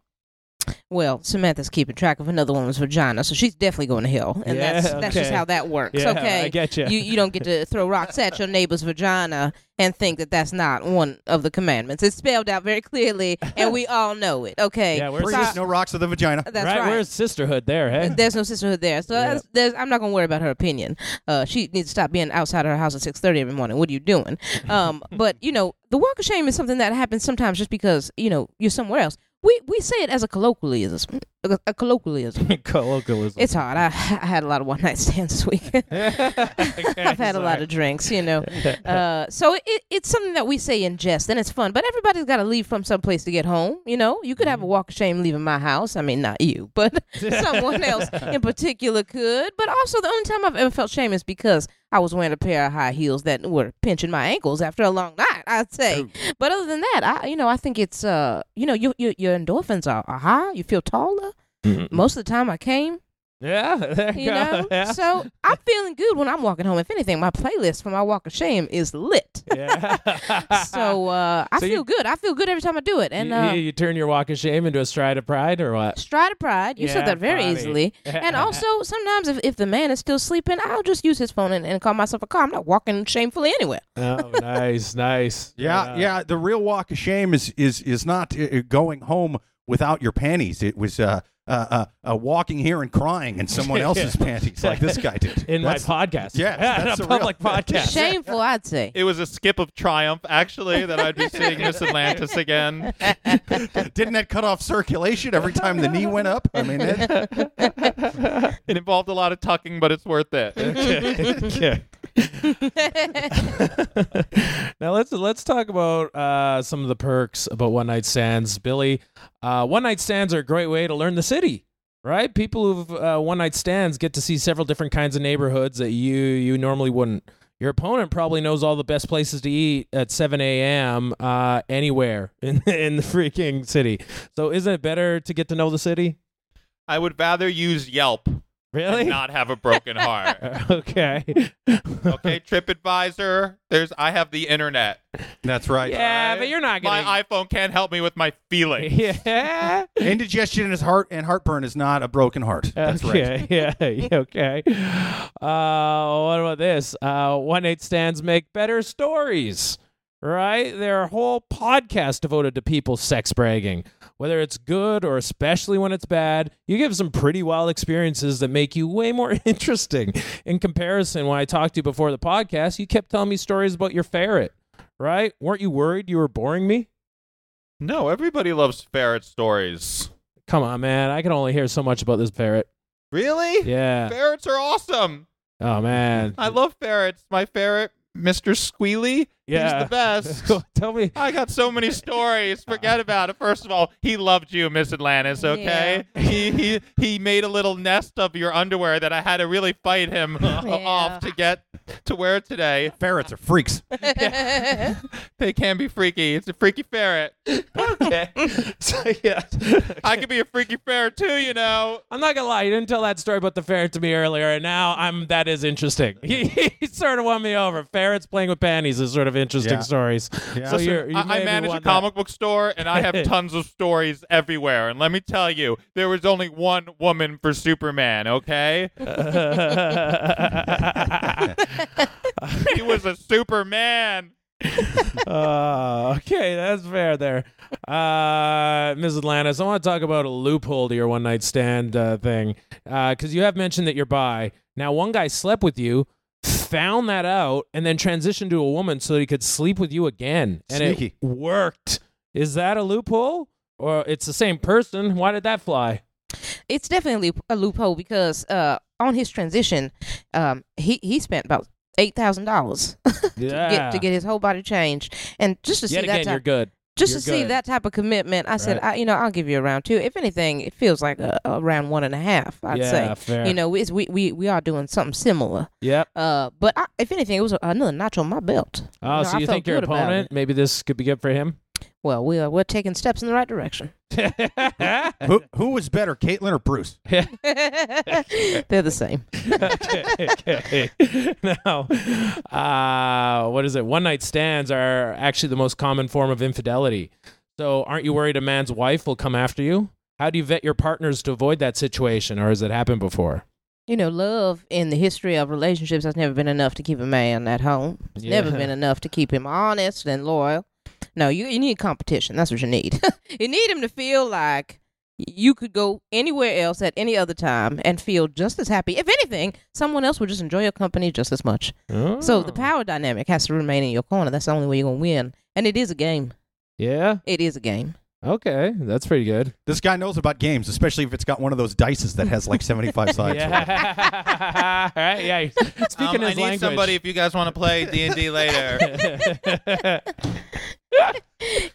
Well, Samantha's keeping track of another woman's vagina, so she's definitely going to hell, and Yeah, that's that's just how that works. Yeah, okay, I get you. You you don't get to throw rocks at your neighbor's vagina and think that that's not one of the commandments. It's spelled out very clearly, and we all know it. Okay, Yeah, we're So- no rocks to the vagina. that's right, right. Where's sisterhood there, hey? There's no sisterhood there, so Yeah. that's- there's, I'm not gonna worry about her opinion. Uh, she needs to stop being outside her house at 6:30 every morning. What are you doing? Um, but you know, the walk of shame is something that happens sometimes just because you know you're somewhere else. We we say it as a colloquialism. A, colloquialism. Colloquialism. It's hard. I, I had a lot of one night stands this week. I've had a lot of drinks, you know. Uh, so it, it's something that we say in jest, and it's fun. But everybody's got to leave from someplace to get home. You know, you could have a walk of shame leaving my house. I mean, not you, but someone else in particular could. But also, the only time I've ever felt shame is because I was wearing a pair of high heels that were pinching my ankles after a long night. I'd say. But other than that, I you know I think it's uh you know you, you your endorphins are, are high. You feel taller. Mhm. Most of the time I came, Yeah, there you, you go. know. Yeah. So I'm feeling good when I'm walking home. If anything, my playlist for my walk of shame is lit. yeah. so uh, I So you- feel good. I feel good every time I do it. And you, uh, you turn your walk of shame into a stride of pride, or what? stride of pride. You Yeah, said that very funny. easily. And also, sometimes if, if the man is still sleeping, I'll just use his phone and, and call myself a car. I'm not walking shamefully anywhere. oh, nice, nice. Yeah, yeah. The real walk of shame is is is not uh, going home without your panties. It was uh, uh, uh, uh, walking here and crying in someone else's panties, like this guy did In That's- my podcast. Yes, yeah, that's in a the real- public podcast. Shameful, I'd say. It was a skip of triumph, actually, that I'd be seeing Miss Atlantis again. Didn't that cut off circulation every time the knee went up? I mean, it, It involved a lot of tucking, but it's worth it. okay. now let's let's talk about uh, some of the perks about one night stands, Billy. Uh, one night stands are a great way to learn the city, right? People who've uh, one night stands get to see several different kinds of neighborhoods that you you normally wouldn't. Your opponent probably knows all the best places to eat at 7 a.m. Uh, anywhere in in the freaking city. So isn't it better to get to know the city? I would rather use Yelp Really? and not have a broken heart. okay. Okay, TripAdvisor. There's I have the internet. that's right. Yeah, but you're not gonna. My iPhone can't help me with my feelings. Yeah. Indigestion is heart and heartburn is not a broken heart. That's right. okay. Yeah. yeah, Okay. Uh, what about this? Uh, one eight stands make better stories. Right? There are whole podcasts devoted to people sex bragging. Whether it's good or especially when it's bad, you give some pretty wild experiences that make you way more interesting. In comparison, when I talked to you before the podcast, you kept telling me stories about your ferret. Right? Weren't you worried you were boring me? No, everybody loves ferret stories. Come on, man. I can only hear so much about this ferret. Really? Yeah. Ferrets are awesome. Oh man. I love ferrets. My ferret, Mr. Squealy, Yeah. he's the best. Tell me. I got so many stories. Forget about it. First of all, he loved you, Miss Atlantis. Okay, he he he made a little nest of your underwear that I had to really fight him off to get to wear today. Ferrets are freaks. They can be freaky. It's a freaky ferret. Okay. so yeah. I could be a freaky ferret too, you know. I'm not gonna lie. You didn't tell that story about the ferret to me earlier, and now I'm. That is interesting. He, he sort of won me over. Ferrets playing with panties is sort of interesting Yeah. stories. Yeah. So Listen, you're, you I, I manage a comic book store, and I have tons of stories everywhere. And let me tell you, there was only one woman for Superman. Okay, that. he was a Superman. uh, okay, that's fair there. Uh, Ms. Atlantis, I want to talk about a loophole to your one night stand uh, thing. Because you have mentioned that you're bi. Now, one guy slept with you, found that out, and then transitioned to a woman so he could sleep with you again. And Sneaky. it worked. Is that a loophole? Or it's the same person? Why did that fly? it's definitely a loophole because uh, on his transition, um, he he spent about eight thousand dollars to Yeah. get to get his whole body changed, and just to see Yet that again, you're type, good. just you're to see that type of commitment, I said, I, you know, I'll give you a round two. If anything, it feels like a, around one and a half. I'd yeah, say. fair. You know, we we we are doing something similar. Yep. Uh, but I, if anything, it was another notch on my belt. Oh, know, so I you think your opponent, maybe this could be good for him? Well, we are we're taking steps in the right direction. who who was better, Caitlin or Bruce? They're the same. okay, okay. Now, uh, what is it? One night stands are actually the most common form of infidelity. So, aren't you worried a man's wife will come after you? How do you vet your partners to avoid that situation, or has it happened before? You know, love in the history of relationships has never been enough to keep a man at home. It's never been enough to keep him honest and loyal. No, you you need competition. That's what you need. you need him to feel like you could go anywhere else at any other time and feel just as happy. If anything, someone else would just enjoy your company just as much. So the Oh. power dynamic has to remain in your corner. That's the only way you're gonna win. And it is a game. Yeah. It is a game. Okay, that's pretty good. This guy knows about games, especially if it's got one of those dices that has like 75 sides. Yeah. right. Yeah. Speaking Um, I his need language. somebody if you guys want to play D and D later.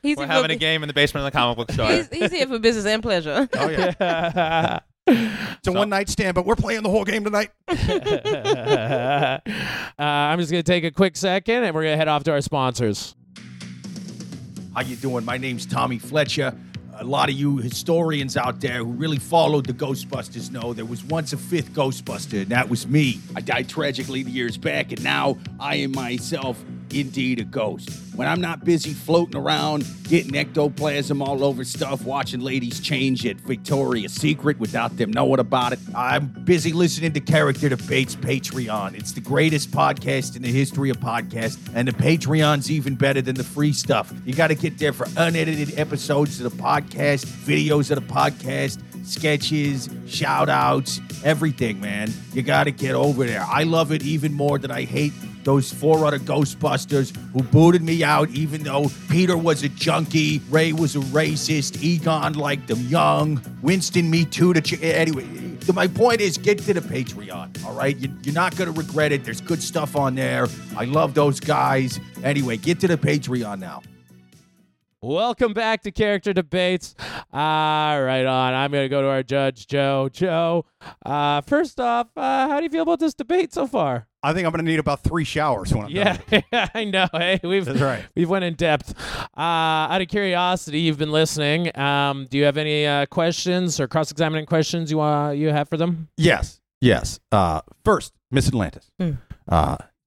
He's We're here having a game in the basement of the comic book store. He's, he's here for business and pleasure. Oh yeah. It's a one night stand, but we're playing the whole game tonight. uh, I'm just gonna take a quick second, and we're gonna head off to our sponsors. How you doing? My name's Tommy Fletcher. A lot of you historians out there who really followed the Ghostbusters know there was once a fifth Ghostbuster, and that was me. I died tragically years back, and now I am myself indeed a ghost. When I'm not busy floating around, getting ectoplasm all over stuff, watching ladies change at Victoria's Secret without them knowing about it, I'm busy listening to Character Debates Patreon. It's the greatest podcast in the history of podcasts, and the Patreon's even better than the free stuff. You got to get there for unedited episodes of the podcast, videos of the podcast, sketches, shout outs, everything, man. You got to get over there. I love it even more than I hate those four other Ghostbusters who booted me out, even though Peter was a junkie, Ray was a racist, Egon liked them young, Winston me too. To ch- anyway, my point is get to the Patreon. All right, you, you're not gonna regret it. There's good stuff on there. I love those guys. Anyway, get to the Patreon now. Welcome back to Character Debates. Ah, right on. I'm going to go to our judge, Joe. Joe, uh, first off, uh, how do you feel about this debate so far? I think I'm going to need about three showers when I'm Yeah, done. I know. Hey, we've That's right. we've went in depth. Uh, out of curiosity, you've been listening. Um, do you have any uh, questions or cross-examining questions you uh, you have for them? Yes. Yes. Uh, first, Miss Atlantis. Mm.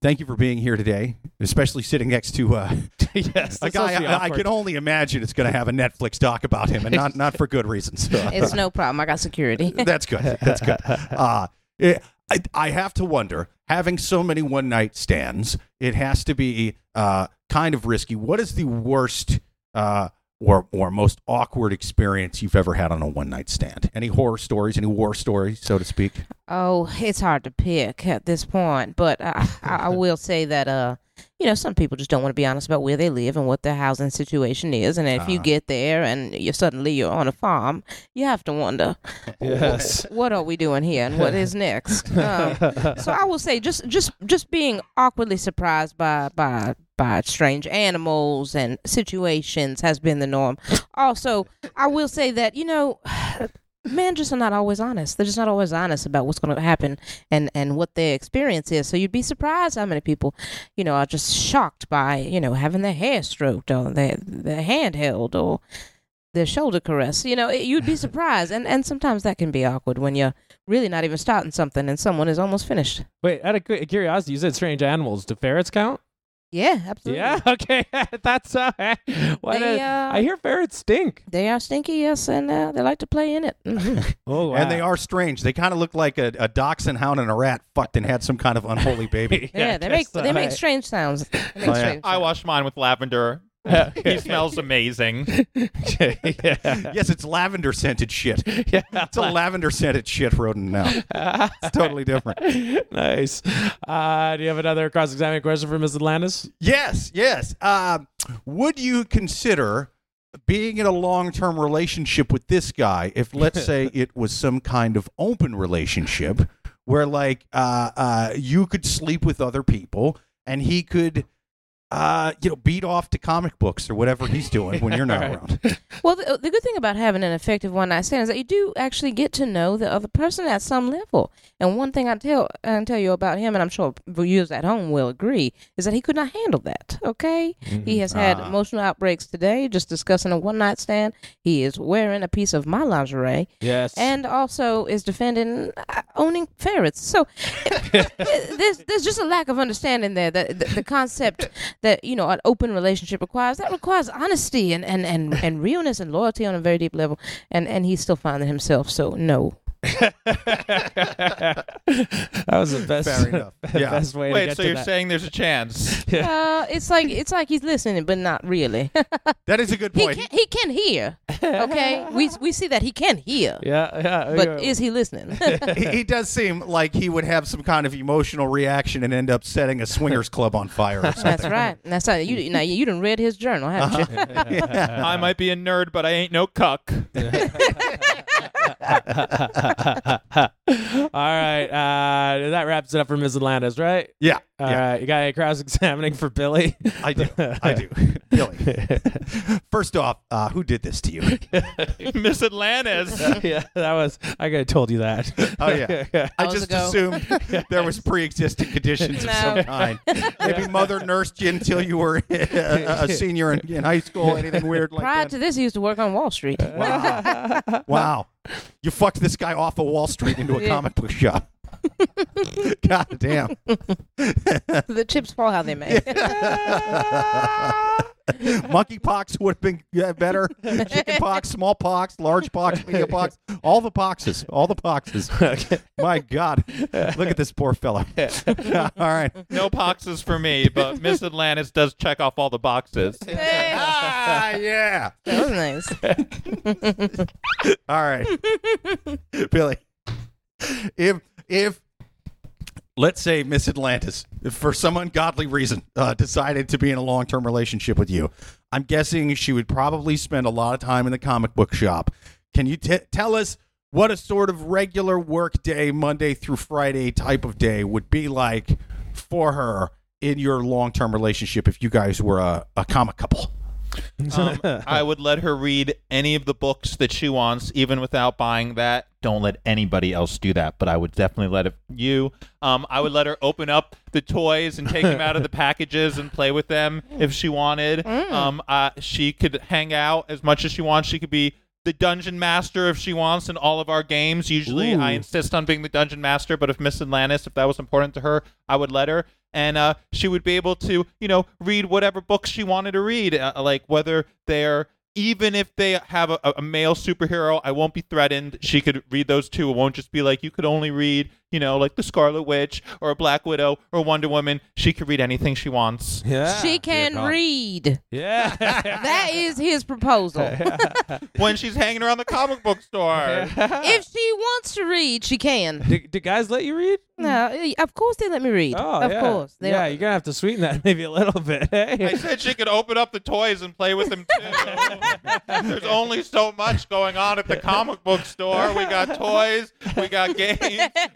Thank you for being here today, especially sitting next to uh, yes, a guy I, I can only imagine it's going to have a Netflix doc about him, and not not for good reasons. It's no problem. I got security. That's good. That's good. Uh, it, I, I have to wonder, having so many one night stands, it has to be uh, kind of risky. What is the worst uh, or, or most awkward experience you've ever had on a one night stand? Any horror stories, any war stories, so to speak? Oh, it's hard to pick at this point, but I, I will say that uh, you know, some people just don't want to be honest about where they live and what their housing situation is, and if you Uh-huh. get there and you suddenly you're on a farm, you have to wonder, Yes. what are we doing here and what is next? Um, so I will say, just just just being awkwardly surprised by by by strange animals and situations has been the norm. Also, I will say that you know. Men just are not always honest. They're just not always honest about what's going to happen and, and what their experience is. So you'd be surprised how many people, you know, are just shocked by, you know, having their hair stroked or their, their hand held or their shoulder caressed. You know, it- you'd be surprised. And, and sometimes that can be awkward when you're really not even starting something and someone is almost finished. Wait, out of curiosity, you said strange animals. Do ferrets count? Yeah, absolutely. Yeah. Okay. That's uh. Why They, did- uh, I hear ferrets stink. They are stinky, yes, and uh, they like to play in it. Mhm. Oh, And they are strange. They kind of look like a, a dachshund hound and a rat fucked and had some kind of unholy baby. yeah, they make they make strange sounds. Make Oh, yeah. strange I sounds. wash mine with lavender. he smells amazing. yeah. yes, it's lavender scented shit. yeah. It's a lavender scented shit rodent now. It's totally different. nice. Uh, do you have another cross-examining question for Ms. Atlantis? Yes, yes. Um, would you consider being in a long term relationship with this guy if, let's say, it was some kind of open relationship where, like, uh, uh, you could sleep with other people and he could. Uh, you know, beat off to comic books or whatever he's doing when you're not Right. around. Well, the, the good thing about having an effective one night stand is that you do actually get to know the other person at some level. And one thing I tell I can tell you about him, and I'm sure viewers at home will agree, is that he could not handle that. Okay, he has had Ah. emotional outbreaks today, just discussing a one night stand. He is wearing a piece of my lingerie, Yes. and also is defending uh, owning ferrets. So there's there's just a lack of understanding there that the, the concept that you know an open relationship requires that requires honesty and and and, and realness and loyalty on a very deep level. And and he's still finding himself. So no that was the best. Fair enough. the Yeah. best way to Wait, get so to you're that. saying there's a chance? uh, it's like it's like he's listening but not really That is a good he point. can he can hear okay we we see that he can hear Yeah, yeah. but yeah. is he listening he, he does seem like he would have some kind of emotional reaction and end up setting a swingers club on fire or something. that's right that's right you now you, you done read his journal haven't you I might be a nerd, but I ain't no cuck. right. Uh, that wraps it up for Ms. Atlantis, right? Yeah. All yeah. right. You got any cross examining for Billy? I do. I do. Billy. First off, uh, who did this to you? Miss Atlantis. yeah, that was. I could have told you that. Oh, yeah. I just ago. assumed there was pre-existing conditions of some kind. Maybe mother nursed you until you were a, a senior in, in high school. Anything weird like Prior that? to this, he used to work on Wall Street. Wow. wow. You fucked this guy off of Wall Street into a comic book shop. God damn. the chips fall how they may. Monkeypox would have been yeah, better. Chickenpox, smallpox, large pox, medium pox, all the poxes, all the poxes. My God, look at this poor fellow. all right, No boxes for me, but Miss Atlantis does check off all the boxes. Hey, ah, yeah. that was nice. All right, Billy. If if let's say Miss Atlantis, for some ungodly reason, uh, decided to be in a long term relationship with you, I'm guessing she would probably spend a lot of time in the comic book shop. Can you t- tell us what a sort of regular work day, Monday through Friday type of day, would be like for her in your long term relationship if you guys were a, a comic couple? Um, I would let her read any of the books that she wants, even without buying that. Don't let anybody else do that, but I would definitely let it, you. Um, I would let her open up the toys and take them out of the packages and play with them if she wanted. Um, uh, she could hang out as much as she wants. She could be the dungeon master if she wants in all of our games. Usually, I insist on being the dungeon master, but if Miss Atlantis, if that was important to her, I would let her. And uh, she would be able to, you know, read whatever books she wanted to read, uh, like whether they're even if they have a, a male superhero, I won't be threatened. She could read those too. It won't just be like you could only read, you know, like the Scarlet Witch or a Black Widow or Wonder Woman. She could read anything she wants. yeah. she can read. Yeah. That is his proposal. when she's hanging around the comic book store. if she wants to read, she can. do, do guys let you read? No, eh, of course they let me read. Oh, of yeah. course. They yeah, don't- you're gonna have to sweeten that maybe a little bit. I said she could open up the toys and play with them too. There's only so much going on at the comic book store. We got toys, we got games,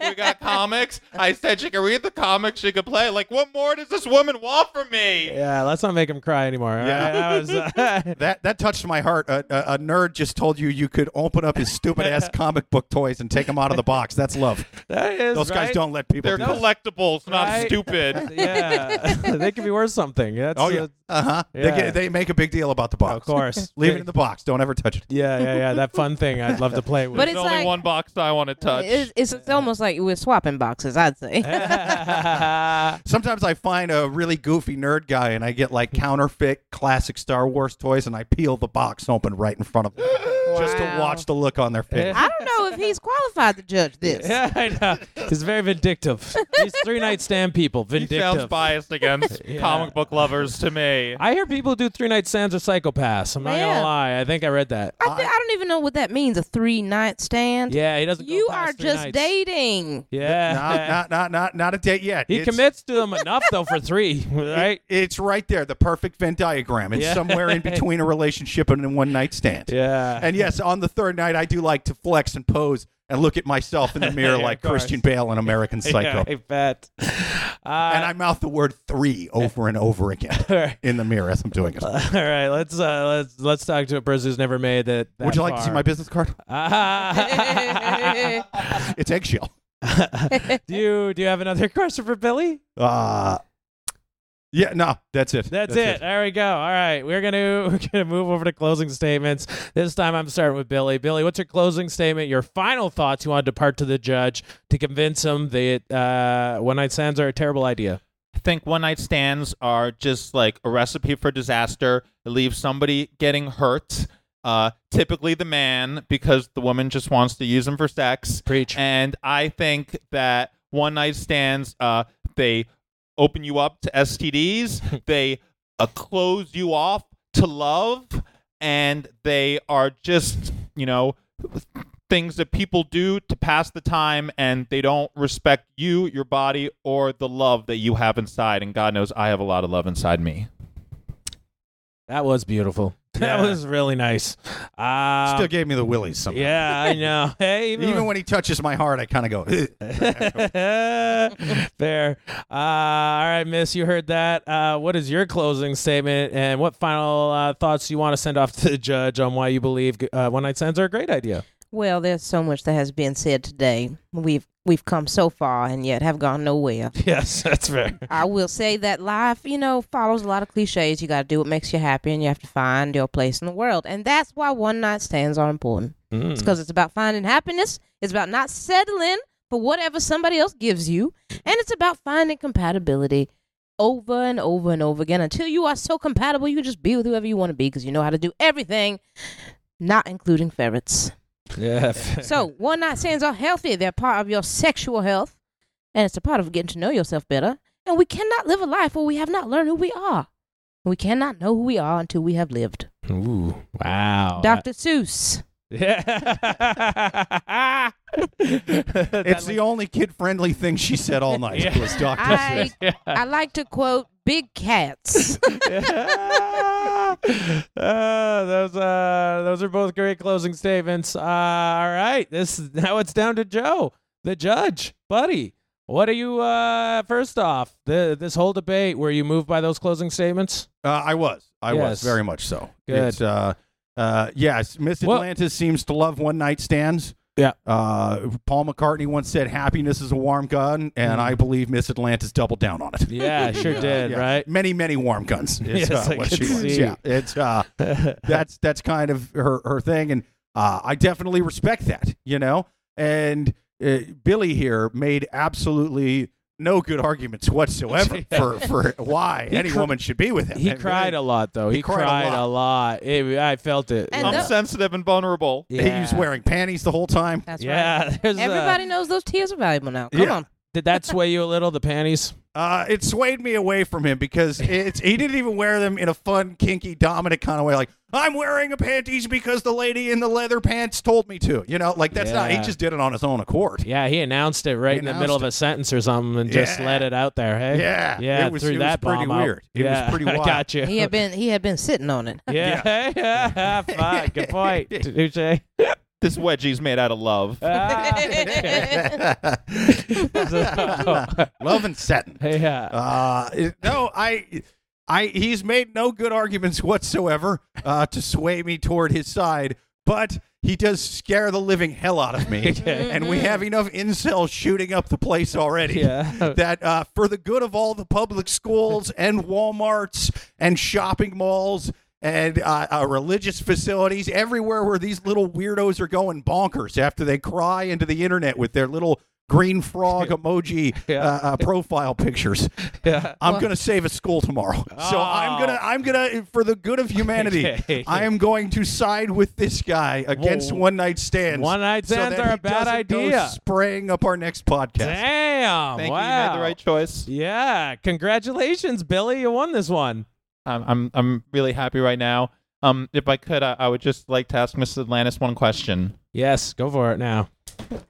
we got comics. I said she could read the comics, she could play. Like, what more does this woman want from me? Yeah, let's not make him cry anymore. Yeah. right? That was, uh, That that touched my heart. A, a, a nerd just told you you could open up his stupid ass comic book toys and take them out of the box. That's love. that is Those guys don't let people They're do that. collectibles, not Right. stupid. Yeah, they could be worth something. That's, Oh yeah, uh, uh huh. They, yeah. get, they make a big deal about the box. of course. Leave it in the box. Don't ever touch it. Yeah, yeah, yeah. That fun thing I'd love to play with. But There's it's only like- one box I want to touch. It's, it's, it's almost like we're swapping boxes, I'd say. Sometimes I find a really goofy nerd guy and I get like counterfeit classic Star Wars toys and I peel the box open right in front of them just to Wow. watch the look on their face. I don't know if he's qualified to judge this. yeah, I know. He's very vindictive. These three night stand people, he vindictive. sounds biased against Yeah. comic book lovers to me. I hear people do three night stands are psychopaths. I'm not Yeah. gonna lie. I think I read that. I, th- I don't even know what that means, a three night stand. Yeah, he doesn't. go You past are three just nights. dating. Yeah, not, not, not, not, not a date yet. he It's- commits to them enough though for three, right? It's right there, the perfect Venn diagram. It's Yeah. somewhere in between a relationship and a one night stand. Yeah. And yes, on the third night, I do like to flex and pose and look at myself in the mirror Yeah, like. Christian Bale in American Psycho. Yeah, I bet. Uh, And I mouth the word three over and over again right. in the mirror as I'm doing it. All right, let's uh, let's let's talk to a person who's never made it. that Would you like to see my business card? It's eggshell. do you do you have another question for Billy? Uh, yeah, no, that's it. That's, it. There we go. All right, we're gonna we're gonna move over to closing statements. This time, I'm starting with Billy. Billy, what's your closing statement? Your final thoughts you want to depart to the judge to convince him that uh, one night stands are a terrible idea. I think one night stands are just like a recipe for disaster. It leaves somebody getting hurt, uh, typically the man, because the woman just wants to use him for sex. Preach. And I think that one night stands, uh, they open you up to STDs, they uh, close you off to love, and they are just, you know, things that people do to pass the time and they don't respect you, your body, or the love that you have inside. And God knows I have a lot of love inside me. That was beautiful. That Yeah. was really nice. Uh, Still gave me the willies somehow. yeah, I know. Hey, even, Even when he touches my heart, I kind of go. "Ugh." Fair. Uh, all right, Miss, you heard that. Uh, what is your closing statement, and what final uh, thoughts do you want to send off to the judge on why you believe uh, one night stands are a great idea? Well, there's so much that has been said today. We've we've come so far and yet have gone nowhere. Yes, that's fair. I will say that life, you know, follows a lot of cliches. You got to do what makes you happy, and you have to find your place in the world. And that's why one night stands are important. Mm. It's because it's about finding happiness. It's about not settling for whatever somebody else gives you, and it's about finding compatibility over and over and over again until you are so compatible you can just be with whoever you want to be because you know how to do everything, not including ferrets. Yeah. So one night stands are healthy. They're part of your sexual health, and it's a part of getting to know yourself better. And we cannot live a life where we have not learned who we are. We cannot know who we are until we have lived. Ooh, wow. Dr. Seuss. Yeah. it's the only kid-friendly thing she said all night. Yeah. Was Dr. I, Seuss. I like to quote big cats. uh, those uh those are both great closing statements. Uh, all right, this now it's down to Joe, the judge, buddy. What are you uh first off the this whole debate were you moved by those closing statements? Uh, I was. I Yes. was very much so. Good. It's, uh, uh, yes, Miss Well- Atlantis seems to love one night stands. Yeah. Uh, Paul McCartney once said, "Happiness is a warm gun," and Mm. I believe Miss Atlantis doubled down on it. Yeah, sure did, yeah. right? Many, many warm guns. Is, Yes, uh, I what could she see. Yeah, it's uh, that's that's kind of her her thing, and uh, I definitely respect that. You know, and uh, Billy here made absolutely no good arguments whatsoever for for why He any cr- woman should be with him. He And cried really- a lot though. He, he cried a lot. a lot. It- I felt it. And I'm the- sensitive and vulnerable. yeah. He was wearing panties the whole time. That's right. Yeah, there's, uh, Everybody knows those tears are valuable now. Come Yeah. on. Did that sway you a little? The panties? Uh, it swayed me away from him because it's he didn't even wear them in a fun, kinky, dominant kind of way. Like I'm wearing a panties because the lady in the leather pants told me to. You know, like that's not. He just did it on his own accord. Yeah, he announced it right He in the middle of a sentence or something and just Yeah. let it out there. Hey, Yeah, yeah, it was- threw it was pretty bomb out. weird. It was yeah, pretty I wild. got you. He had been he had been sitting on it. yeah, yeah, Fuck, good point. Touche. This wedgie's made out of love. Ah. Love and satin. yeah. Uh, it- no, I, I, he's made no good arguments whatsoever uh, to sway me toward his side, but he does scare the living hell out of me. and we have enough incels shooting up the place already. Yeah. That uh, for the good of all the public schools and WalMarts and shopping malls and uh, uh, religious facilities, everywhere where these little weirdos are going bonkers after they cry into the internet with their little green frog emoji Yeah. uh, uh, profile pictures. yeah. I'm gonna save a school tomorrow. So I'm gonna I'm gonna for the good of humanity, Okay. I am going to side with this guy against Whoa. one night stands. One night stands that are a bad doesn't go idea. spraying up our next podcast. Damn. Thank wow. you. You made the right choice. Yeah. Congratulations, Billy. You won this one. I'm I'm I'm really happy right now. Um, if I could, I, I would just like to ask Mrs. Atlantis one question. Yes. Go for it now.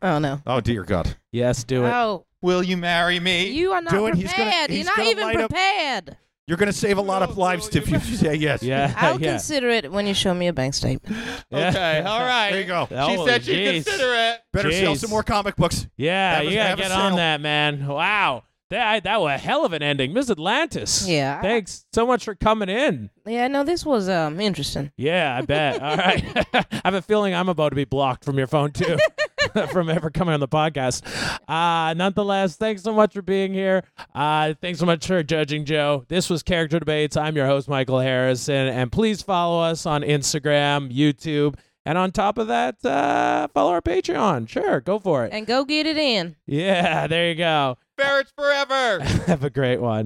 Oh no. Oh dear God! Yes. Do it. Oh, Will you marry me? you are not Do it. prepared. He's gonna- he's You're not gonna even light up- prepared. You're gonna save a lot of lives if you say yes. Yeah. I'll yeah. consider it when you show me a bank statement. Yeah. Okay, all right. There you go. She Oh, said she'd jeez. consider it. Better sell Jeez. some more comic books. Yeah, Have a- you gotta have a get on sale. that, man. Wow. That that was a hell of an ending, Miss Atlantis. Yeah. Thanks so much for coming in. Yeah, no, this was um interesting. Yeah, I bet. All right. I have a feeling I'm about to be blocked from your phone too, from ever coming on the podcast. Uh, nonetheless, thanks so much for being here. Uh, thanks so much for judging, Joe. This was Character Debates. I'm your host, Michael Harrison, and please follow us on Instagram, YouTube, and on top of that, uh, follow our Patreon. Sure, go for it. And go get it in. Yeah, there you go. Ferrets forever. Have a great one.